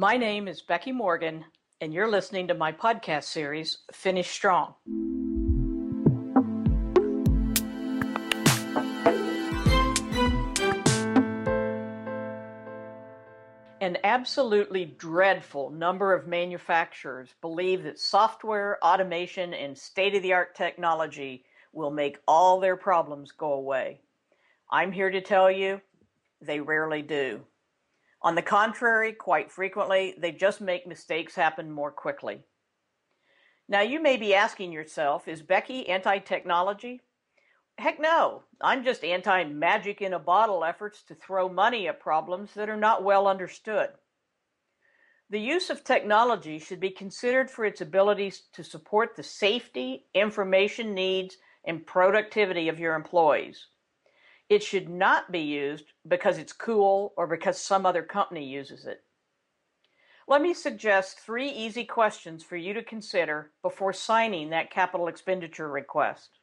My name is Becky Morgan, and you're listening to my podcast series, Finish Strong. An absolutely dreadful number of manufacturers believe that software, automation, and state of the art technology will make all their problems go away. I'm here to tell you they rarely do. On the contrary, quite frequently, they just make mistakes happen more quickly. Now, you may be asking yourself, is Becky anti technology? Heck no. I'm just anti magic in a bottle efforts to throw money at problems that are not well understood. The use of technology should be considered for its abilities to support the safety, information needs, and productivity of your employees. It should not be used because it's cool or because some other company uses it. Let me suggest three easy questions for you to consider before signing that capital expenditure request.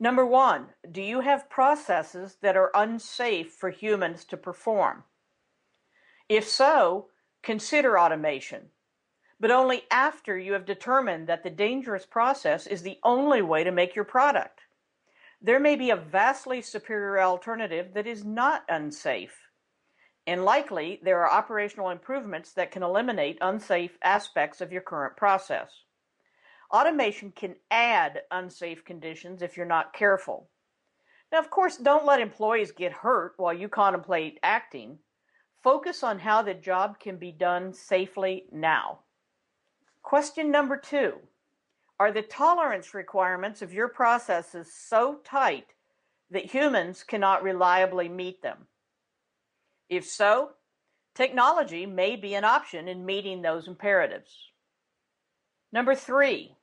Number one, do you have processes that are unsafe for humans to perform? If so, consider automation, but only after you have determined that the dangerous process is the only way to make your product. There may be a vastly superior alternative that is not unsafe. And likely, there are operational improvements that can eliminate unsafe aspects of your current process. Automation can add unsafe conditions if you're not careful. Now, of course, don't let employees get hurt while you contemplate acting. Focus on how the job can be done safely now. Question number two Are the tolerance requirements of your processes so tight that humans cannot reliably meet them? If so, technology may be an option in meeting those imperatives. Number three,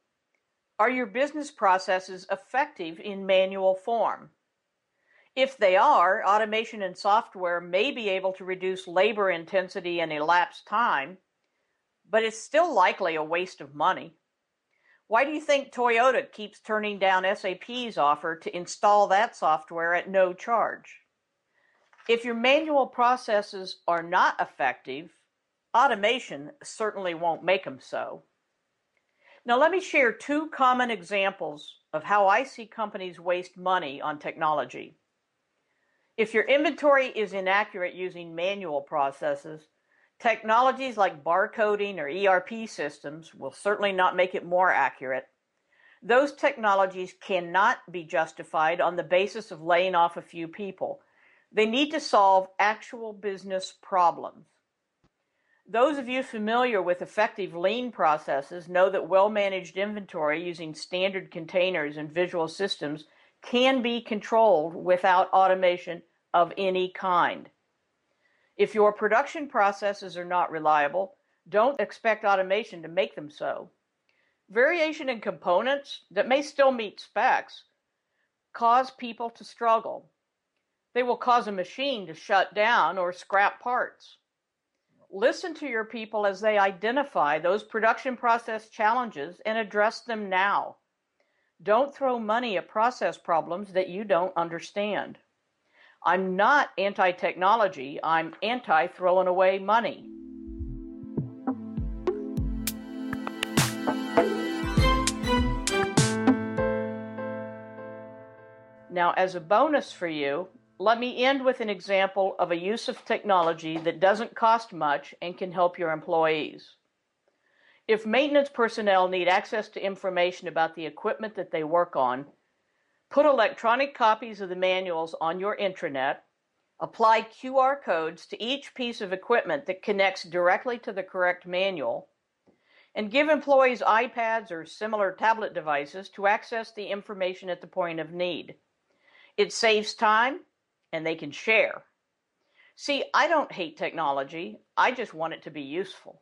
are your business processes effective in manual form? If they are, automation and software may be able to reduce labor intensity and elapsed time, but it's still likely a waste of money. Why do you think Toyota keeps turning down SAP's offer to install that software at no charge? If your manual processes are not effective, automation certainly won't make them so. Now, let me share two common examples of how I see companies waste money on technology. If your inventory is inaccurate using manual processes, technologies like barcoding or ERP systems will certainly not make it more accurate. Those technologies cannot be justified on the basis of laying off a few people. They need to solve actual business problems. Those of you familiar with effective lean processes know that well-managed inventory using standard containers and visual systems can be controlled without automation of any kind. If your production processes are not reliable, don't expect automation to make them so. Variation in components that may still meet specs cause people to struggle. They will cause a machine to shut down or scrap parts. Listen to your people as they identify those production process challenges and address them now. Don't throw money at process problems that you don't understand. I'm not anti technology, I'm anti throwing away money. Now, as a bonus for you, let me end with an example of a use of technology that doesn't cost much and can help your employees. If maintenance personnel need access to information about the equipment that they work on, put electronic copies of the manuals on your intranet, apply QR codes to each piece of equipment that connects directly to the correct manual, and give employees iPads or similar tablet devices to access the information at the point of need. It saves time and they can share. See, I don't hate technology, I just want it to be useful.